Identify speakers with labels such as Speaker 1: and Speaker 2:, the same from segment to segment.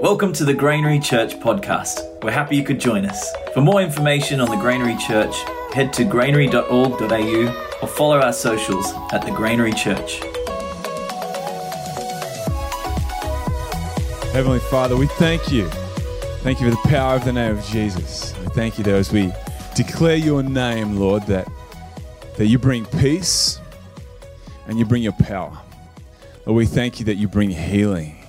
Speaker 1: Welcome to the Granary Church podcast. We're happy you could join us. For more information on the Granary Church, head to granary.org.au or follow our socials at the Granary Church.
Speaker 2: Heavenly Father, we thank you. Thank you for the power of the name of Jesus. We thank you that as we declare your name, Lord, that, that you bring peace and you bring your power. Lord, we thank you that you bring healing.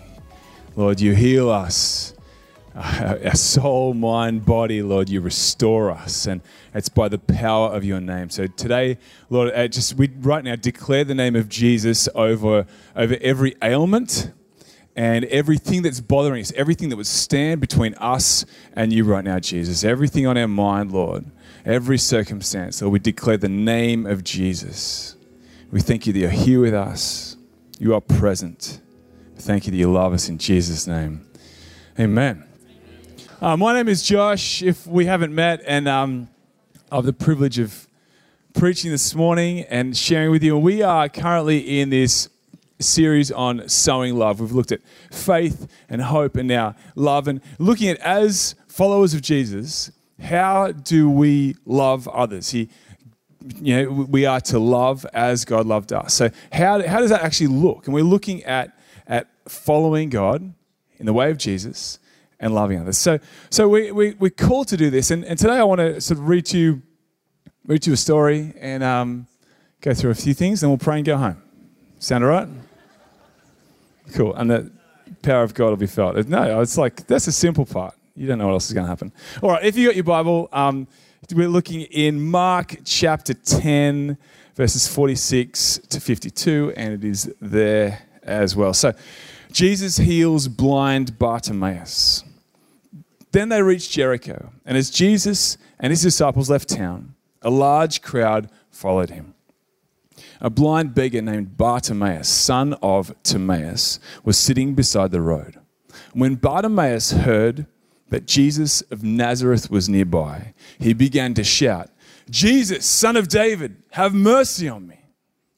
Speaker 2: Lord, you heal us, our soul, mind, body. Lord, you restore us, and it's by the power of your name. So today, Lord, uh, just we right now declare the name of Jesus over over every ailment and everything that's bothering us, everything that would stand between us and you right now, Jesus, everything on our mind, Lord, every circumstance, Lord, we declare the name of Jesus. We thank you that you're here with us. You are present. Thank you that you love us in Jesus' name. Amen. Uh, my name is Josh. If we haven't met, and um, I have the privilege of preaching this morning and sharing with you. We are currently in this series on sowing love. We've looked at faith and hope and now love, and looking at as followers of Jesus, how do we love others? He, you know, we are to love as God loved us. So how, how does that actually look? And we're looking at at following God in the way of Jesus and loving others. So, so we, we, we're called to do this. And, and today I want to sort of read to you, read to you a story and um, go through a few things, then we'll pray and go home. Sound all right? Cool. And the power of God will be felt. No, it's like, that's a simple part. You don't know what else is going to happen. All right, if you got your Bible, um, we're looking in Mark chapter 10, verses 46 to 52, and it is there as well. So Jesus heals blind Bartimaeus. Then they reached Jericho, and as Jesus and his disciples left town, a large crowd followed him. A blind beggar named Bartimaeus, son of Timaeus, was sitting beside the road. When Bartimaeus heard that Jesus of Nazareth was nearby, he began to shout, Jesus, son of David, have mercy on me.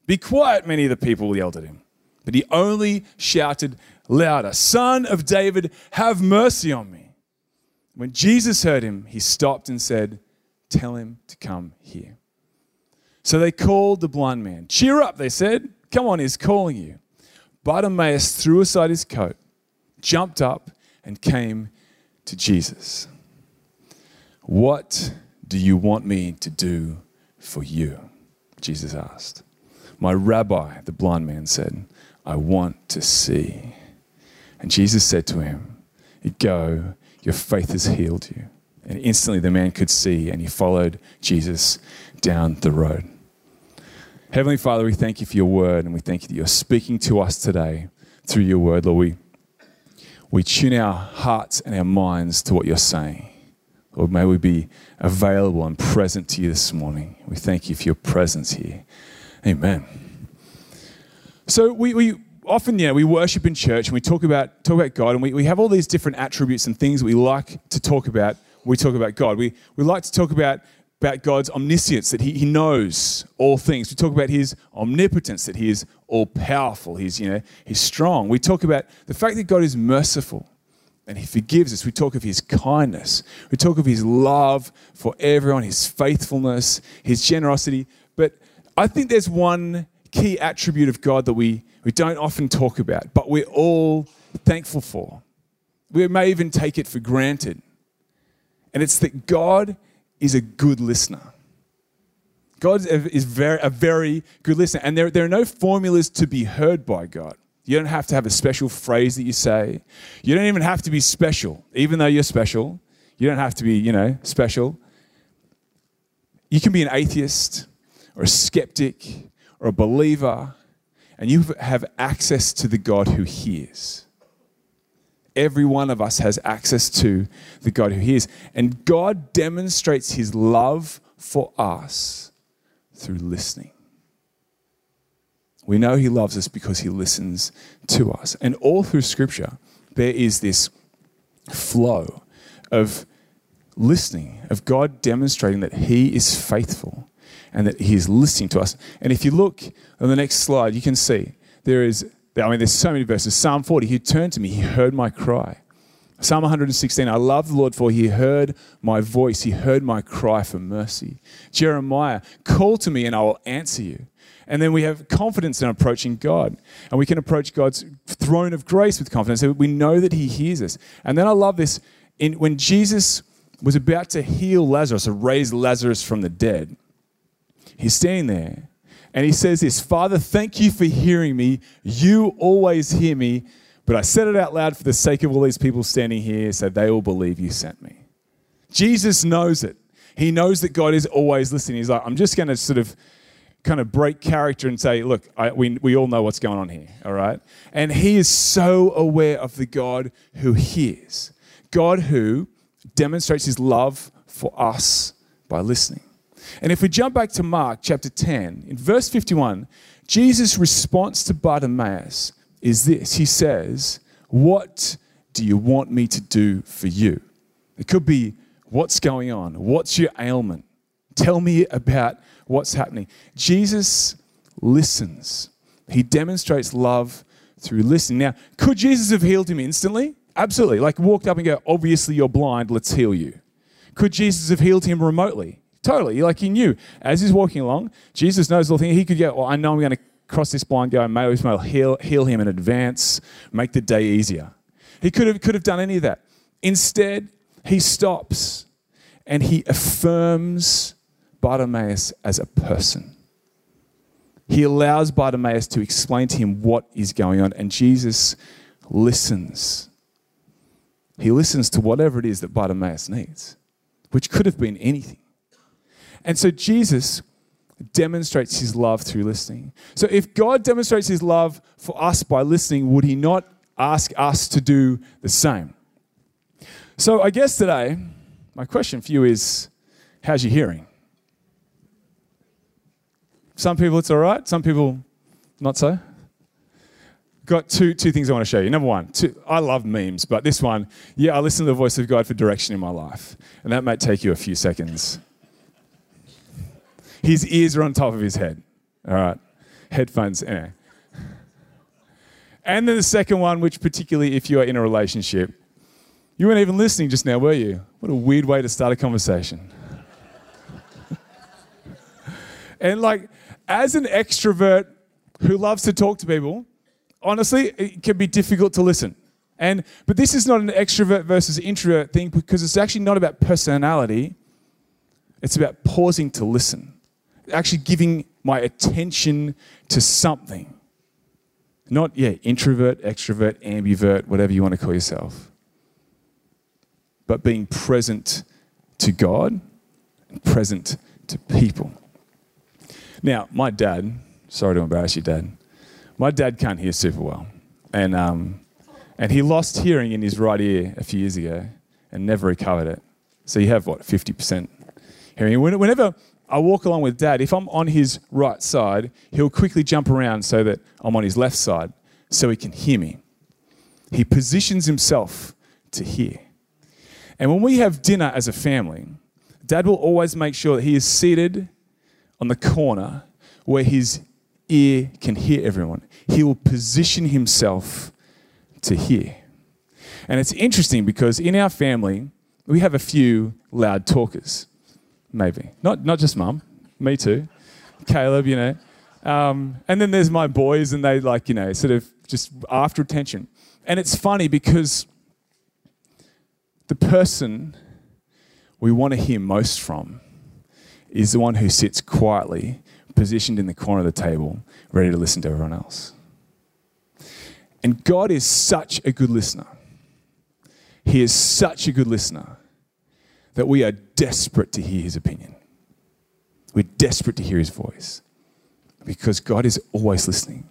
Speaker 2: Be quiet, many of the people yelled at him. But he only shouted louder, Son of David, have mercy on me. When Jesus heard him, he stopped and said, Tell him to come here. So they called the blind man. Cheer up, they said. Come on, he's calling you. Bartimaeus threw aside his coat, jumped up, and came to Jesus. What do you want me to do for you? Jesus asked. My rabbi, the blind man said, I want to see. And Jesus said to him, Go, your faith has healed you. And instantly the man could see and he followed Jesus down the road. Heavenly Father, we thank you for your word and we thank you that you're speaking to us today through your word. Lord, we, we tune our hearts and our minds to what you're saying. Lord, may we be available and present to you this morning. We thank you for your presence here. Amen. So we, we often, yeah, we worship in church and we talk about, talk about God and we, we have all these different attributes and things we like to talk about we talk about God. We, we like to talk about, about God's omniscience, that he, he knows all things. We talk about his omnipotence, that he is all powerful, he's, you know, he's strong. We talk about the fact that God is merciful and he forgives us. We talk of his kindness. We talk of his love for everyone, his faithfulness, his generosity. But I think there's one key attribute of God that we, we don't often talk about, but we're all thankful for. We may even take it for granted. And it's that God is a good listener. God is very, a very good listener. And there, there are no formulas to be heard by God. You don't have to have a special phrase that you say. You don't even have to be special, even though you're special. You don't have to be, you know, special. You can be an atheist or a skeptic or a believer, and you have access to the God who hears. Every one of us has access to the God who hears. And God demonstrates his love for us through listening. We know he loves us because he listens to us. And all through Scripture, there is this flow of listening, of God demonstrating that he is faithful and that He is listening to us. And if you look on the next slide, you can see there is, I mean, there's so many verses. Psalm 40, He turned to me, He heard my cry. Psalm 116, I love the Lord for he heard my voice, he heard my cry for mercy. Jeremiah, call to me and I will answer you. And then we have confidence in approaching God. And we can approach God's throne of grace with confidence. We know that he hears us. And then I love this. In, when Jesus was about to heal Lazarus or raise Lazarus from the dead, he's standing there and he says this Father, thank you for hearing me. You always hear me. But I said it out loud for the sake of all these people standing here so they all believe you sent me. Jesus knows it. He knows that God is always listening. He's like, I'm just going to sort of kind of break character and say, look, I, we, we all know what's going on here, all right? And he is so aware of the God who hears, God who demonstrates his love for us by listening. And if we jump back to Mark chapter 10, in verse 51, Jesus' response to Bartimaeus is this He says, What do you want me to do for you? It could be, What's going on? What's your ailment? Tell me about what's happening. Jesus listens. He demonstrates love through listening. Now, could Jesus have healed him instantly? Absolutely. Like walked up and go, obviously you're blind, let's heal you. Could Jesus have healed him remotely? Totally. Like he knew as he's walking along, Jesus knows the thing. He could go, well, I know I'm going to cross this blind guy may well heal, heal him in advance, make the day easier. He could have, could have done any of that. Instead, he stops and he affirms Bartimaeus as a person. He allows Bartimaeus to explain to him what is going on, and Jesus listens. He listens to whatever it is that Bartimaeus needs, which could have been anything. And so Jesus demonstrates his love through listening. So if God demonstrates his love for us by listening, would he not ask us to do the same? So I guess today, my question for you is how's your hearing? Some people it's all right, some people not so. Got two, two things I want to show you. Number one, two, I love memes, but this one, yeah, I listen to the voice of God for direction in my life. And that might take you a few seconds. His ears are on top of his head. All right. Headphones, anyway. And then the second one, which particularly if you are in a relationship, you weren't even listening just now, were you? What a weird way to start a conversation. and like, as an extrovert who loves to talk to people, honestly, it can be difficult to listen. And but this is not an extrovert versus introvert thing because it's actually not about personality. It's about pausing to listen actually giving my attention to something. Not, yeah, introvert, extrovert, ambivert, whatever you want to call yourself. But being present to God and present to people. Now, my dad, sorry to embarrass you, dad, my dad can't hear super well. And, um, and he lost hearing in his right ear a few years ago and never recovered it. So you have what, 50% hearing? Whenever I walk along with dad. If I'm on his right side, he'll quickly jump around so that I'm on his left side so he can hear me. He positions himself to hear. And when we have dinner as a family, dad will always make sure that he is seated on the corner where his ear can hear everyone. He will position himself to hear. And it's interesting because in our family, we have a few loud talkers. Maybe. Not, not just mum, me too. Caleb, you know. Um, and then there's my boys, and they like, you know, sort of just after attention. And it's funny because the person we want to hear most from is the one who sits quietly, positioned in the corner of the table, ready to listen to everyone else. And God is such a good listener. He is such a good listener that we are desperate to hear his opinion. We're desperate to hear his voice because God is always listening.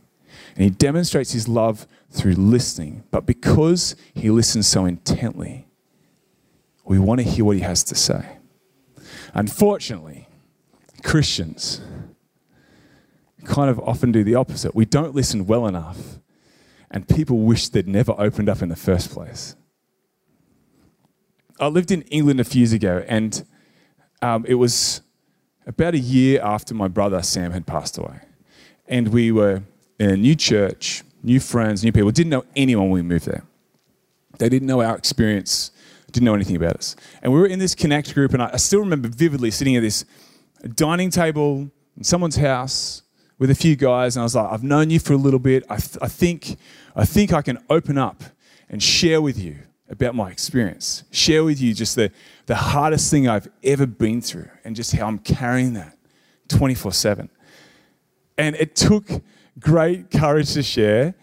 Speaker 2: And he demonstrates his love through listening. But because he listens so intently, we want to hear what he has to say. Unfortunately, Christians kind of often do the opposite. We don't listen well enough, and people wish they'd never opened up in the first place. I lived in England a few years ago, and um, it was about a year after my brother Sam had passed away. And we were in a new church, new friends, new people. Didn't know anyone when we moved there. They didn't know our experience, didn't know anything about us. And we were in this Connect group, and I, I still remember vividly sitting at this dining table in someone's house with a few guys, and I was like, I've known you for a little bit. I, th- I, think, I think I can open up and share with you about my experience, share with you just the, the hardest thing I've ever been through, and just how I'm carrying that 24 7. And it took great courage to share.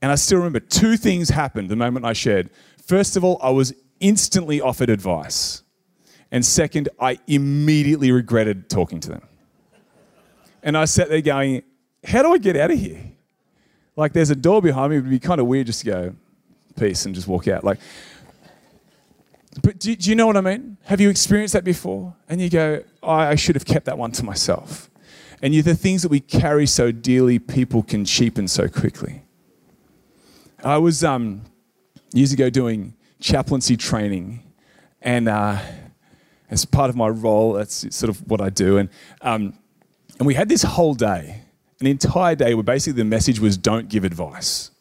Speaker 2: And I still remember two things happened the moment I shared. First of all, I was instantly offered advice. And second, I immediately regretted talking to them. And I sat there going, How do I get out of here? Like, there's a door behind me. It would be kind of weird just to go, Peace, and just walk out. Like, but do, do you know what I mean? Have you experienced that before? And you go, I should have kept that one to myself. And you, the things that we carry so dearly, people can cheapen so quickly. I was um, years ago doing chaplaincy training, and uh, as part of my role, that's sort of what I do. And, um, and we had this whole day, an entire day where basically the message was don't give advice.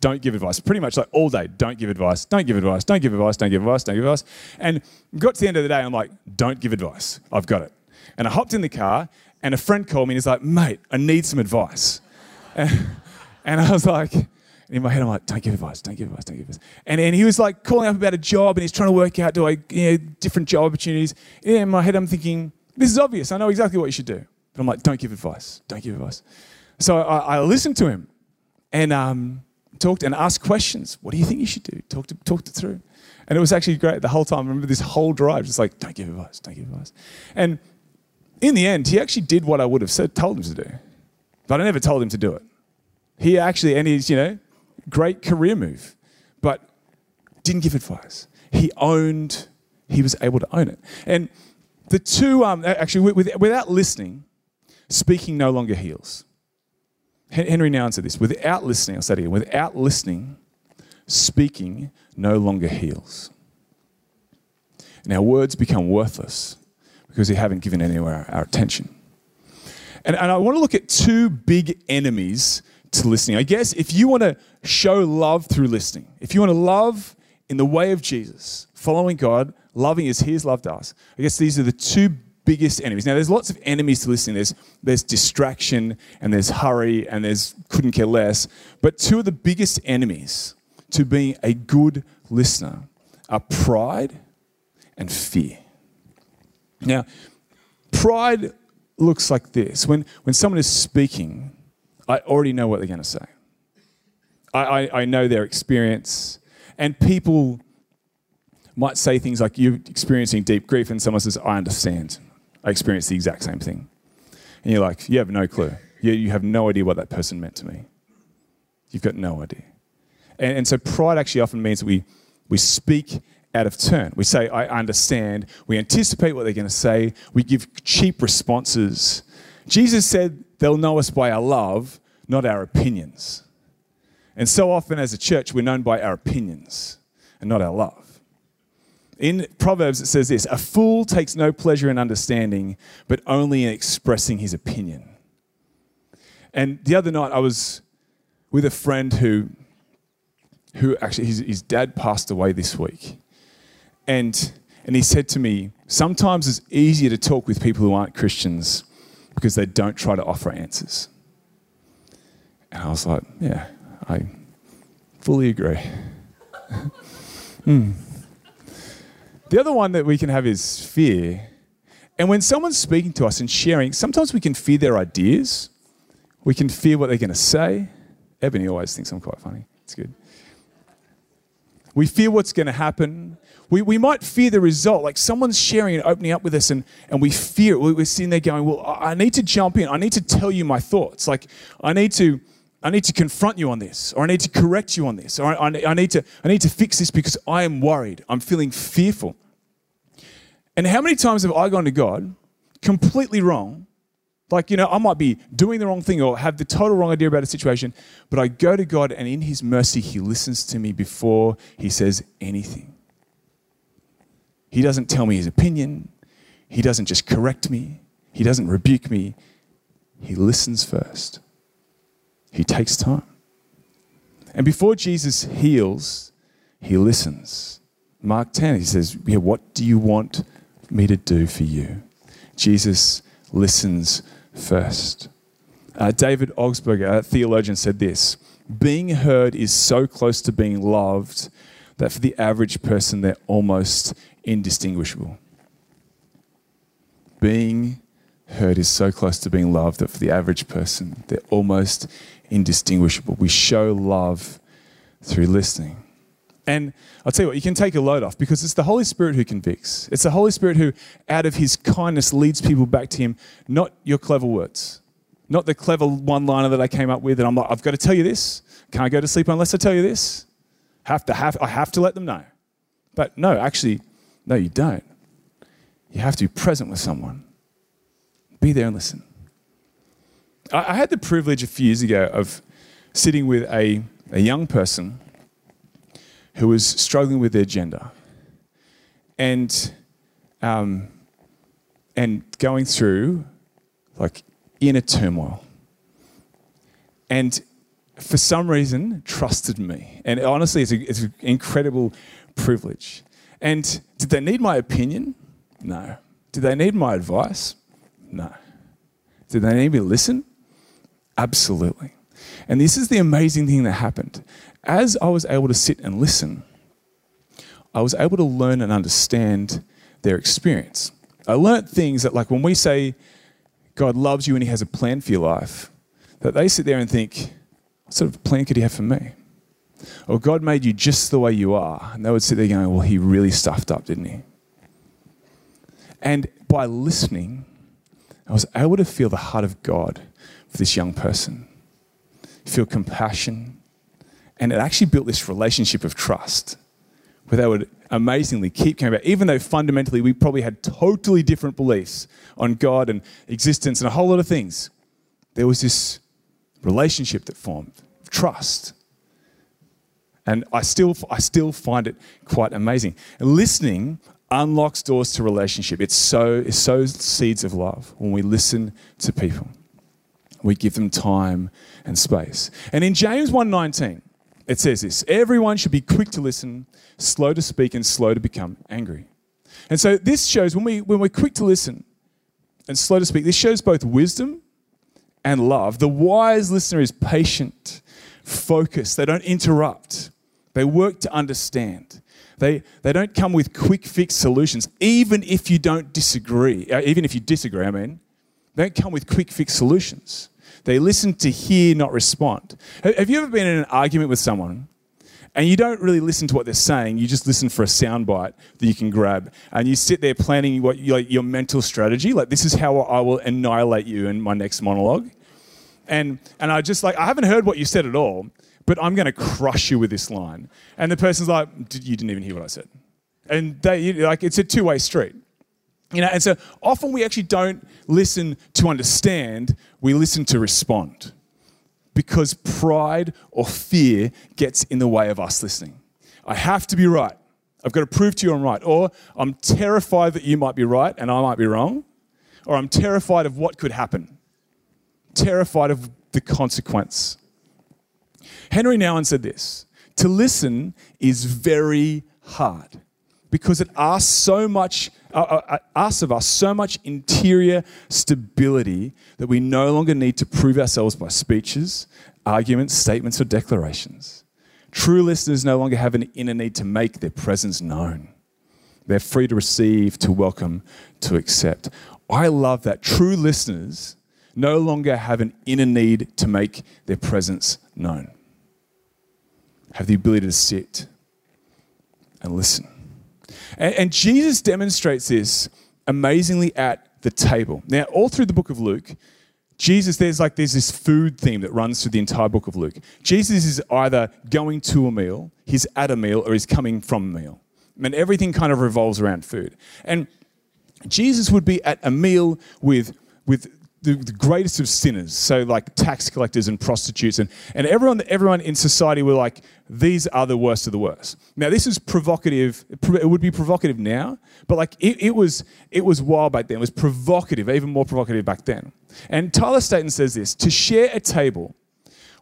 Speaker 2: Don't give advice. Pretty much like all day, don't give advice, don't give advice, don't give advice, don't give advice, don't give advice. And got to the end of the day, I'm like, don't give advice. I've got it. And I hopped in the car, and a friend called me and he's like, mate, I need some advice. And, and I was like, in my head, I'm like, don't give advice, don't give advice, don't give advice. And, and he was like calling up about a job and he's trying to work out, do I, you know, different job opportunities. in my head, I'm thinking, this is obvious. I know exactly what you should do. But I'm like, don't give advice, don't give advice. So I, I listened to him and um, talked and asked questions. What do you think you should do? Talked, to, talked it through. And it was actually great the whole time. I remember this whole drive, just like, don't give advice, don't give advice. And in the end, he actually did what I would have said, told him to do. But I never told him to do it. He actually, and he's, you know, great career move, but didn't give advice. He owned, he was able to own it. And the two, um, actually, without listening, speaking no longer heals. Henry Nouwen said this without listening, I'll say it again, without listening, speaking no longer heals. And our words become worthless because we haven't given anywhere our, attention. And, and I want to look at two big enemies to listening. I guess if you want to show love through listening, if you want to love in the way of Jesus, following God, loving as He has loved us, I guess these are the two biggest enemies. Now, there's lots of enemies to listening. There's, there's distraction and there's hurry and there's couldn't care less. But two of the biggest enemies to being a good listener are pride and fear. Now, pride looks like this. When, when someone is speaking, I already know what they're going to say. I, I, I know their experience. And people might say things like, You're experiencing deep grief, and someone says, I understand. I experienced the exact same thing. And you're like, You have no clue. You, you have no idea what that person meant to me. You've got no idea. And, and so pride actually often means that we, we speak out of turn. We say, I understand. We anticipate what they're going to say. We give cheap responses. Jesus said, They'll know us by our love, not our opinions. And so often as a church, we're known by our opinions and not our love. In Proverbs, it says this A fool takes no pleasure in understanding, but only in expressing his opinion. And the other night, I was with a friend who, who actually, his, his dad passed away this week. And, and he said to me, Sometimes it's easier to talk with people who aren't Christians because they don't try to offer answers. And I was like, Yeah, I fully agree. mm. The other one that we can have is fear. And when someone's speaking to us and sharing, sometimes we can fear their ideas. We can fear what they're going to say. Ebony always thinks I'm quite funny. It's good. We fear what's going to happen. We, we might fear the result. Like someone's sharing and opening up with us, and, and we fear it. We're sitting there going, Well, I need to jump in. I need to tell you my thoughts. Like, I need to. I need to confront you on this, or I need to correct you on this, or I, I, need to, I need to fix this because I am worried. I'm feeling fearful. And how many times have I gone to God completely wrong like, you know, I might be doing the wrong thing or have the total wrong idea about a situation, but I go to God and in His mercy, He listens to me before He says anything. He doesn't tell me His opinion, He doesn't just correct me, He doesn't rebuke me. He listens first, He takes time. And before Jesus heals, he listens. Mark 10, he says, yeah, What do you want me to do for you? Jesus listens first. Uh, David Augsburger, a theologian, said this Being heard is so close to being loved that for the average person, they're almost indistinguishable. Being heard is so close to being loved that for the average person, they're almost indistinguishable. We show love through listening. And I'll tell you what, you can take a load off because it's the Holy Spirit who convicts. It's the Holy Spirit who, out of his kindness, leads people back to him, not your clever words, not the clever one liner that I came up with. And I'm like, I've got to tell you this. Can't go to sleep unless I tell you this. Have to have, I have to let them know. But no, actually, no, you don't. You have to be present with someone. Be there and listen. I, I had the privilege a few years ago of sitting with a, a young person who was struggling with their gender and, um, and going through like inner turmoil. And for some reason, trusted me. And honestly, it's, a, it's an incredible privilege. And did they need my opinion? No. Did they need my advice? No. Did they need me to listen? Absolutely. And this is the amazing thing that happened. As I was able to sit and listen, I was able to learn and understand their experience. I learned things that, like when we say God loves you and He has a plan for your life, that they sit there and think, what sort of plan could He have for me? Or God made you just the way you are. And they would sit there going, well, He really stuffed up, didn't He? And by listening, I was able to feel the heart of God for this young person, feel compassion. And it actually built this relationship of trust where they would amazingly keep coming back, even though fundamentally we probably had totally different beliefs on God and existence and a whole lot of things. There was this relationship that formed, trust. And I still, I still find it quite amazing. And listening unlocks doors to relationship. It, sow, it sows seeds of love when we listen to people. We give them time and space. And in James 1:19, it says this: everyone should be quick to listen, slow to speak, and slow to become angry. And so this shows when we when we're quick to listen and slow to speak, this shows both wisdom and love. The wise listener is patient, focused, they don't interrupt. They work to understand. They, they don't come with quick fix solutions, even if you don't disagree, uh, even if you disagree, I mean, they don't come with quick fix solutions. They listen to hear, not respond. Have you ever been in an argument with someone and you don't really listen to what they're saying, you just listen for a soundbite that you can grab, and you sit there planning what like, your mental strategy, like this is how I will annihilate you in my next monologue. And, and I just like, I haven't heard what you said at all, but I'm going to crush you with this line. And the person's like, you didn't even hear what I said. And they, like, it's a two way street. You know, and so often we actually don't listen to understand, we listen to respond. Because pride or fear gets in the way of us listening. I have to be right. I've got to prove to you I'm right. Or I'm terrified that you might be right and I might be wrong. Or I'm terrified of what could happen. Terrified of the consequence. Henry Nouwen said this To listen is very hard because it asks so much, uh, uh, uh, asks of us so much interior stability that we no longer need to prove ourselves by speeches, arguments, statements, or declarations. True listeners no longer have an inner need to make their presence known. They're free to receive, to welcome, to accept. I love that. True listeners no longer have an inner need to make their presence known, have the ability to sit and listen. And, and Jesus demonstrates this amazingly at the table. Now, all through the book of Luke, Jesus, there's like there's this food theme that runs through the entire book of Luke. Jesus is either going to a meal, he's at a meal, or he's coming from a meal. And everything kind of revolves around food. And Jesus would be at a meal with, with the, the, greatest of sinners, so like tax collectors and prostitutes, and, and everyone, everyone in society were like, these are the worst of the worst. Now, this is provocative. It would be provocative now, but like it, it, was, it was wild back then. It was provocative, even more provocative back then. And Tyler Staton says this to share a table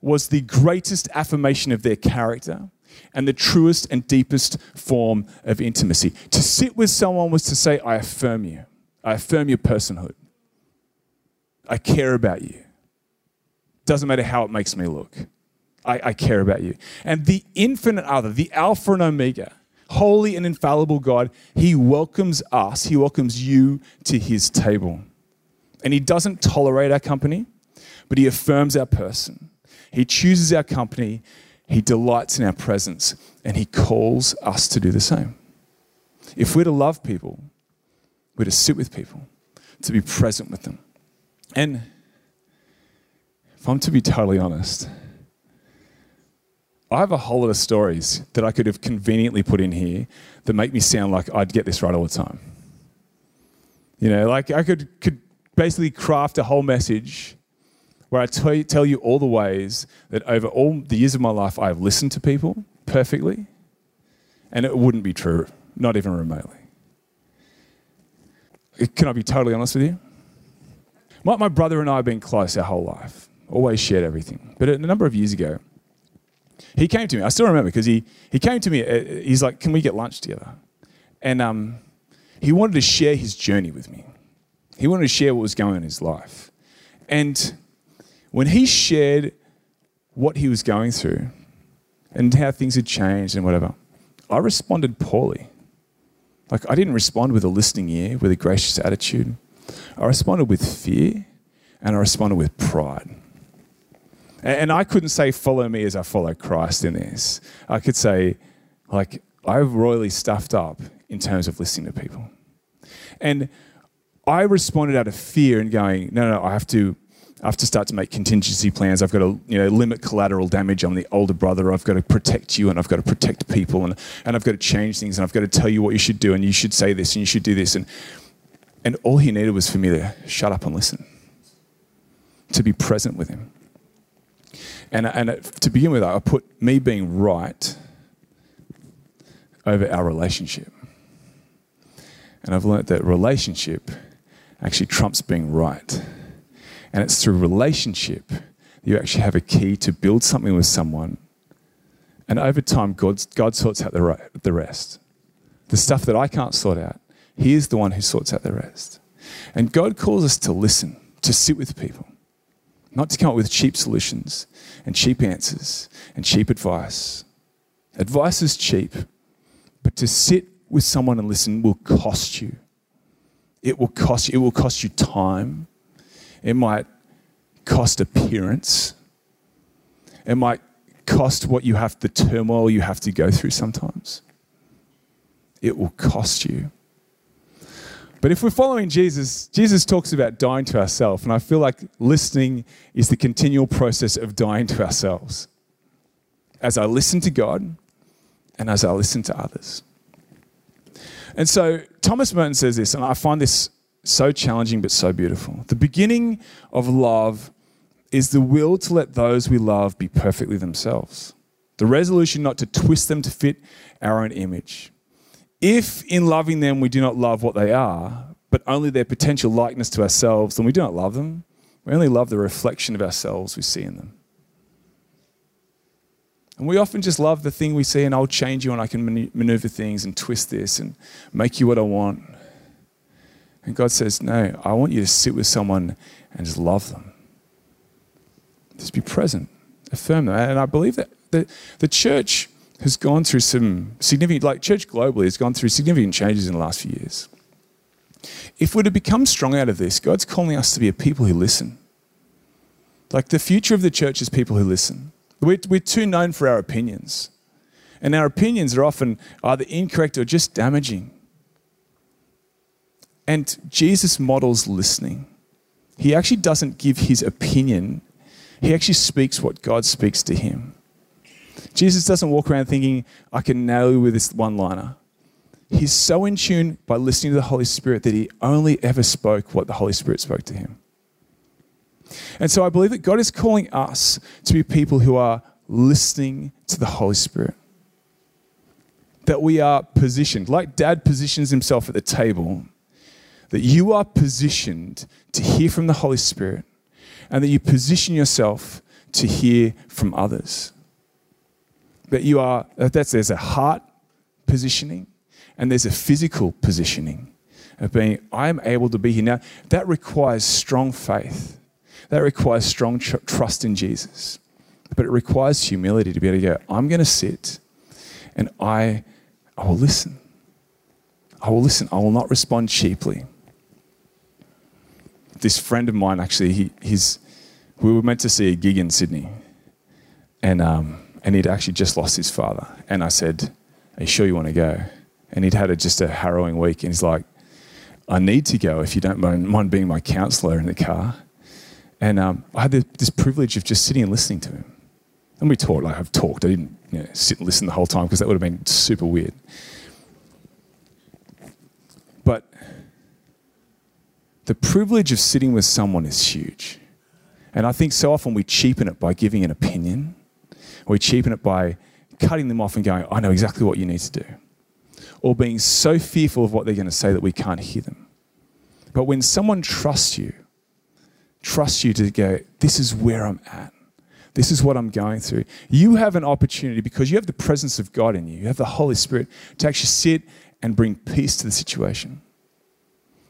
Speaker 2: was the greatest affirmation of their character and the truest and deepest form of intimacy. To sit with someone was to say, I affirm you. I affirm your personhood. I care about you. Doesn't matter how it makes me look. I, I care about you. And the infinite other, the Alpha and Omega, holy and infallible God, He welcomes us, He welcomes you to His table. And He doesn't tolerate our company, but He affirms our person. He chooses our company, He delights in our presence, and He calls us to do the same. If we're to love people, we're to sit with people, to be present with them. And if I'm to be totally honest, I have a whole lot of stories that I could have conveniently put in here that make me sound like I'd get this right all the time. You know, like I could, could basically craft a whole message where I tell you, tell you all the ways that over all the years of my life I have listened to people perfectly, and it wouldn't be true, not even remotely. Can I be totally honest with you? My, my brother and I have been close our whole life, always shared everything. But a number of years ago, he came to me. I still remember because he, he came to me. Uh, he's like, Can we get lunch together? And um, he wanted to share his journey with me. He wanted to share what was going on in his life. And when he shared what he was going through and how things had changed and whatever, I responded poorly. Like, I didn't respond with a listening ear, with a gracious attitude. I responded with fear and I responded with pride. And I couldn't say, follow me as I follow Christ in this. I could say, like, I've royally stuffed up in terms of listening to people. And I responded out of fear and going, no, no, I have to, I have to start to make contingency plans. I've got to, you know, limit collateral damage. I'm the older brother. I've got to protect you and I've got to protect people and, and I've got to change things and I've got to tell you what you should do and you should say this and you should do this. And, and all he needed was for me to shut up and listen, to be present with him. And, and to begin with, I put me being right over our relationship. And I've learned that relationship actually trumps being right. And it's through relationship you actually have a key to build something with someone. And over time, God, God sorts out the, the rest. The stuff that I can't sort out, He is the one who sorts out the rest. And God calls us to listen, to sit with people, not to come up with cheap solutions and cheap answers and cheap advice. Advice is cheap, but to sit with someone and listen will cost you. It will cost you, it will cost you time. It might cost appearance. It might cost what you have, the turmoil you have to go through sometimes. It will cost you. But if we're following Jesus, Jesus talks about dying to ourselves. And I feel like listening is the continual process of dying to ourselves. As I listen to God and as I listen to others. And so Thomas Merton says this, and I find this so challenging but so beautiful. The beginning of love is the will to let those we love be perfectly themselves, the resolution not to twist them to fit our own image. If in loving them we do not love what they are, but only their potential likeness to ourselves, then we do not love them. We only love the reflection of ourselves we see in them. And we often just love the thing we see, and I'll change you, and I can maneuver things and twist this and make you what I want. And God says, No, I want you to sit with someone and just love them. Just be present, affirm them. And I believe that the, the church has gone through some significant, like church globally has gone through significant changes in the last few years. If we're to become strong out of this, God's calling us to be a people who listen. Like the future of the church is people who listen. We're, we're too known for our opinions. And our opinions are often either incorrect or just damaging. And Jesus models listening. He actually doesn't give his opinion, he actually speaks what God speaks to him. Jesus doesn't walk around thinking, I can nail you with this one liner. He's so in tune by listening to the Holy Spirit that he only ever spoke what the Holy Spirit spoke to him. And so I believe that God is calling us to be people who are listening to the Holy Spirit. That we are positioned, like dad positions himself at the table, that you are positioned to hear from the Holy Spirit and that you position yourself to hear from others. That you are, that's, there's a heart positioning and there's a physical positioning of being, I'm able to be here. Now, that requires strong faith. That requires strong tr- trust in Jesus. But it requires humility to be able to go, I'm going to sit and I, I will listen. I will listen. I will not respond cheaply. This friend of mine, actually, he, he's, we were meant to see a gig in Sydney. And, um, and he'd actually just lost his father. And I said, Are you sure you want to go? And he'd had a, just a harrowing week. And he's like, I need to go if you don't mind, mind being my counselor in the car. And um, I had this privilege of just sitting and listening to him. And we talked, like I've talked. I didn't you know, sit and listen the whole time because that would have been super weird. But the privilege of sitting with someone is huge. And I think so often we cheapen it by giving an opinion, we cheapen it by cutting them off and going, I know exactly what you need to do. Or being so fearful of what they're going to say that we can't hear them. But when someone trusts you, trusts you to go, This is where I'm at. This is what I'm going through. You have an opportunity because you have the presence of God in you, you have the Holy Spirit to actually sit and bring peace to the situation.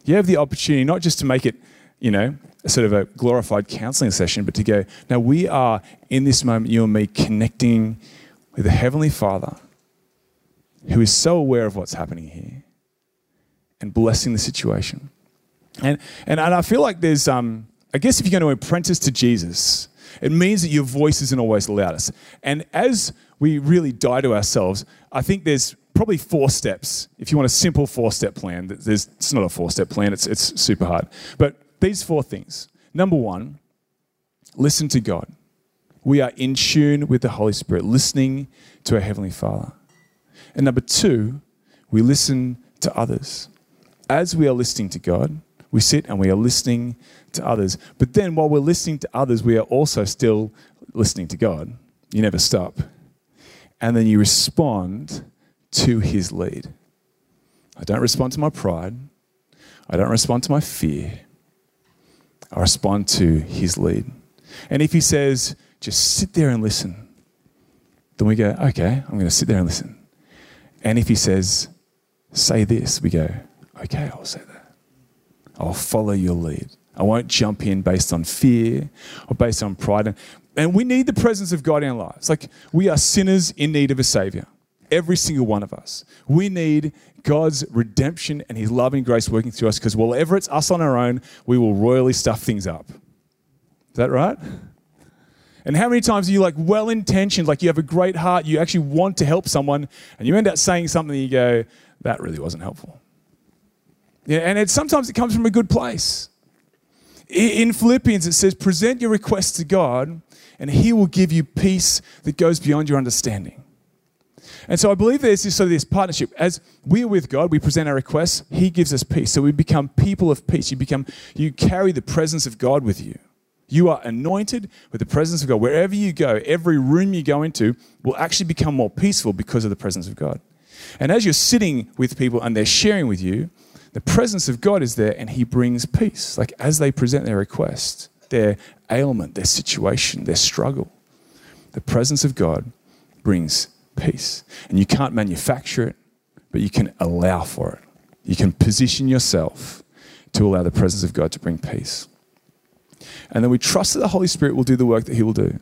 Speaker 2: You have the opportunity not just to make it, you know, sort of a glorified counseling session, but to go, now we are in this moment, you and me, connecting with the Heavenly Father who is so aware of what's happening here and blessing the situation. And, and, and I feel like there's, um, I guess if you're going to apprentice to Jesus, it means that your voice isn't always the loudest. And as we really die to ourselves, I think there's probably four steps. If you want a simple four step plan, there's, it's not a four step plan, it's, it's super hard. But these four things. Number one, listen to God. We are in tune with the Holy Spirit, listening to our Heavenly Father. And number two, we listen to others. As we are listening to God, we sit and we are listening to others. But then while we're listening to others, we are also still listening to God. You never stop. And then you respond to His lead. I don't respond to my pride. I don't respond to my fear. I respond to his lead. And if he says, just sit there and listen, then we go, okay, I'm going to sit there and listen. And if he says, say this, we go, okay, I'll say that. I'll follow your lead. I won't jump in based on fear or based on pride. And we need the presence of God in our lives. Like we are sinners in need of a savior. Every single one of us. We need God's redemption and His loving grace working through us because wherever it's us on our own, we will royally stuff things up. Is that right? And how many times are you like well intentioned, like you have a great heart, you actually want to help someone, and you end up saying something and you go, that really wasn't helpful. Yeah, and it, sometimes it comes from a good place. In Philippians, it says, present your requests to God, and He will give you peace that goes beyond your understanding. And so I believe there's this, sort of this partnership. As we are with God, we present our requests, He gives us peace. So we become people of peace. You become, you carry the presence of God with you. You are anointed with the presence of God. Wherever you go, every room you go into will actually become more peaceful because of the presence of God. And as you're sitting with people and they're sharing with you, the presence of God is there and He brings peace. Like as they present their request, their ailment, their situation, their struggle, the presence of God brings peace. And you can't manufacture it, but you can allow for it. You can position yourself to allow the presence of God to bring peace. And then we trust that the Holy Spirit will do the work that He will do.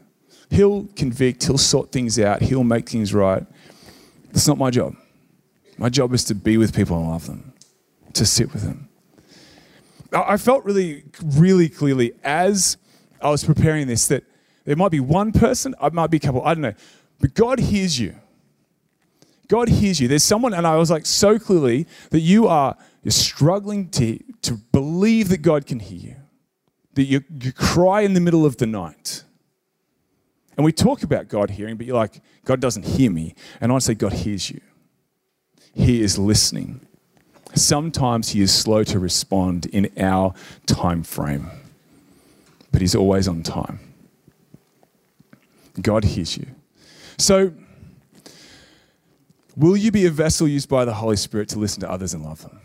Speaker 2: He'll convict, He'll sort things out, He'll make things right. That's not my job. My job is to be with people and love them, to sit with them. I felt really, really clearly as I was preparing this that there might be one person, it might be a couple, I don't know, but God hears you. God hears you. There's someone, and I was like so clearly that you are you're struggling to, to believe that God can hear you, that you, you cry in the middle of the night. And we talk about God hearing, but you're like, God doesn't hear me. And I say, God hears you. He is listening. Sometimes he is slow to respond in our time frame, but he's always on time. God hears you. So, Will you be a vessel used by the Holy Spirit to listen to others and love them?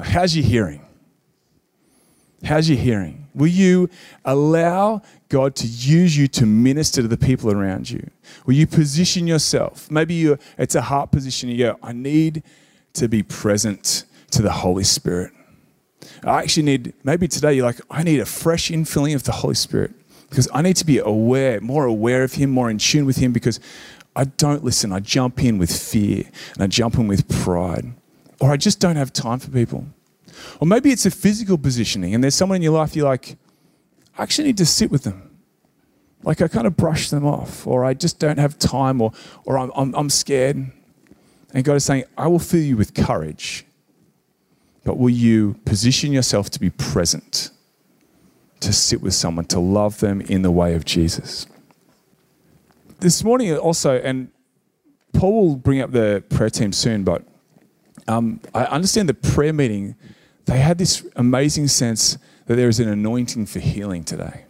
Speaker 2: How's your hearing? How's your hearing? Will you allow God to use you to minister to the people around you? Will you position yourself? Maybe you it's a heart position. You go, I need to be present to the Holy Spirit. I actually need, maybe today you're like, I need a fresh infilling of the Holy Spirit because I need to be aware, more aware of Him, more in tune with Him because I don't listen. I jump in with fear and I jump in with pride, or I just don't have time for people. Or maybe it's a physical positioning and there's someone in your life you're like, I actually need to sit with them. Like I kind of brush them off, or I just don't have time, or, or I'm, I'm, I'm scared. And God is saying, I will fill you with courage, but will you position yourself to be present, to sit with someone, to love them in the way of Jesus? This morning, also, and Paul will bring up the prayer team soon, but um, I understand the prayer meeting, they had this amazing sense that there is an anointing for healing today.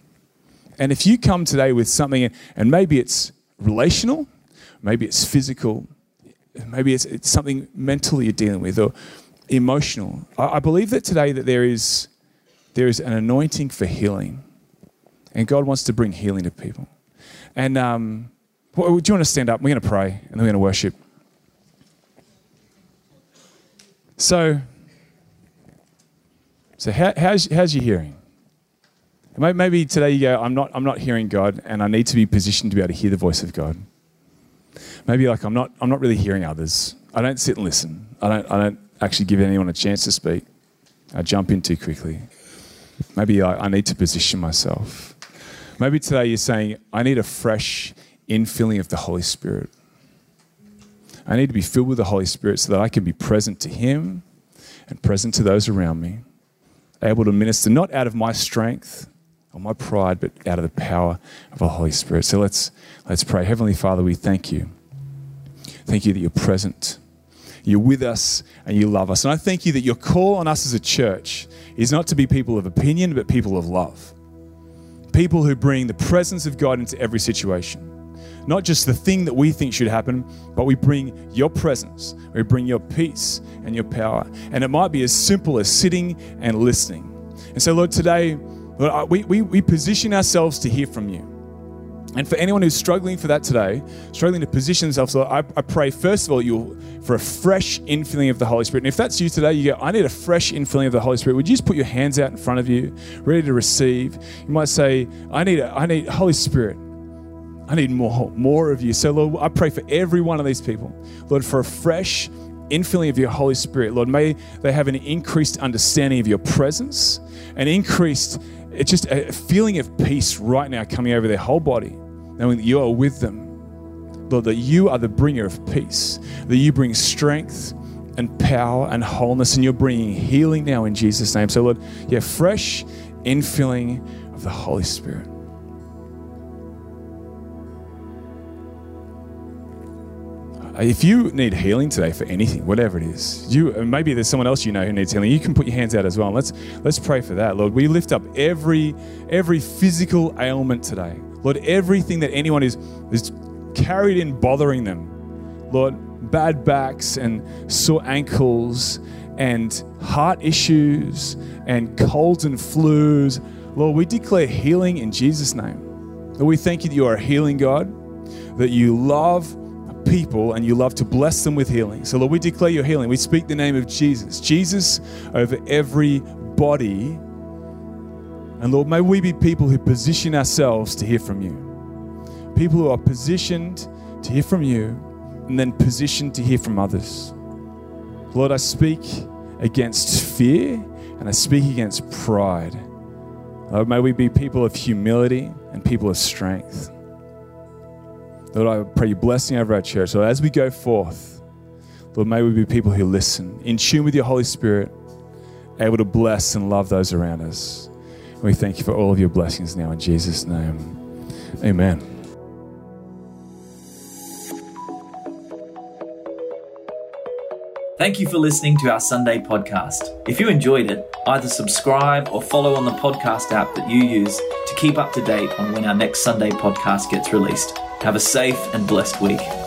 Speaker 2: And if you come today with something, and maybe it's relational, maybe it's physical, maybe it's, it's something mentally you're dealing with, or emotional. I, I believe that today that there is, there is an anointing for healing. And God wants to bring healing to people. And um, do you want to stand up? We're going to pray and then we're going to worship. So, so how, how's, how's your hearing? Maybe today you go, I'm not, I'm not hearing God and I need to be positioned to be able to hear the voice of God. Maybe like I'm not, I'm not really hearing others. I don't sit and listen. I don't, I don't actually give anyone a chance to speak. I jump in too quickly. Maybe I, I need to position myself. Maybe today you're saying, I need a fresh infilling of the Holy Spirit. I need to be filled with the Holy Spirit so that I can be present to Him and present to those around me, able to minister not out of my strength, or my pride, but out of the power of the Holy Spirit. So let's, let's pray. Heavenly Father, we thank you. Thank you that you're present. You're with us and you love us. And I thank you that your call on us as a church is not to be people of opinion, but people of love. People who bring the presence of God into every situation. Not just the thing that we think should happen, but we bring your presence, we bring your peace and your power. And it might be as simple as sitting and listening. And so, Lord, today, Lord, we, we, we position ourselves to hear from you. And for anyone who's struggling for that today, struggling to position themselves, Lord, I, I pray first of all you for a fresh infilling of the Holy Spirit. And if that's you today, you go, I need a fresh infilling of the Holy Spirit. Would you just put your hands out in front of you, ready to receive? You might say, I need, a, I need Holy Spirit. I need more, more of you. So, Lord, I pray for every one of these people, Lord, for a fresh infilling of your Holy Spirit. Lord, may they have an increased understanding of your presence, an increased it's just a feeling of peace right now coming over their whole body, knowing that you are with them. Lord, that you are the bringer of peace, that you bring strength and power and wholeness, and you're bringing healing now in Jesus' name. So, Lord, yeah, fresh infilling of the Holy Spirit. If you need healing today for anything, whatever it is, you uh, maybe there's someone else you know who needs healing. You can put your hands out as well. Let's let's pray for that, Lord. We lift up every every physical ailment today, Lord. Everything that anyone is is carried in bothering them, Lord. Bad backs and sore ankles and heart issues and colds and flus, Lord. We declare healing in Jesus' name. Lord, we thank you that you are a healing God, that you love people and you love to bless them with healing. So, Lord, we declare your healing. We speak the name of Jesus. Jesus over every body. And Lord, may we be people who position ourselves to hear from you. People who are positioned to hear from you and then positioned to hear from others. Lord, I speak against fear and I speak against pride. Lord, may we be people of humility and people of strength. Lord, I pray your blessing over our church. So as we go forth, Lord, may we be people who listen, in tune with your Holy Spirit, able to bless and love those around us. We thank you for all of your blessings now in Jesus' name. Amen.
Speaker 1: Thank you for listening to our Sunday podcast. If you enjoyed it, either subscribe or follow on the podcast app that you use to keep up to date on when our next Sunday podcast gets released. Have a safe and blessed week.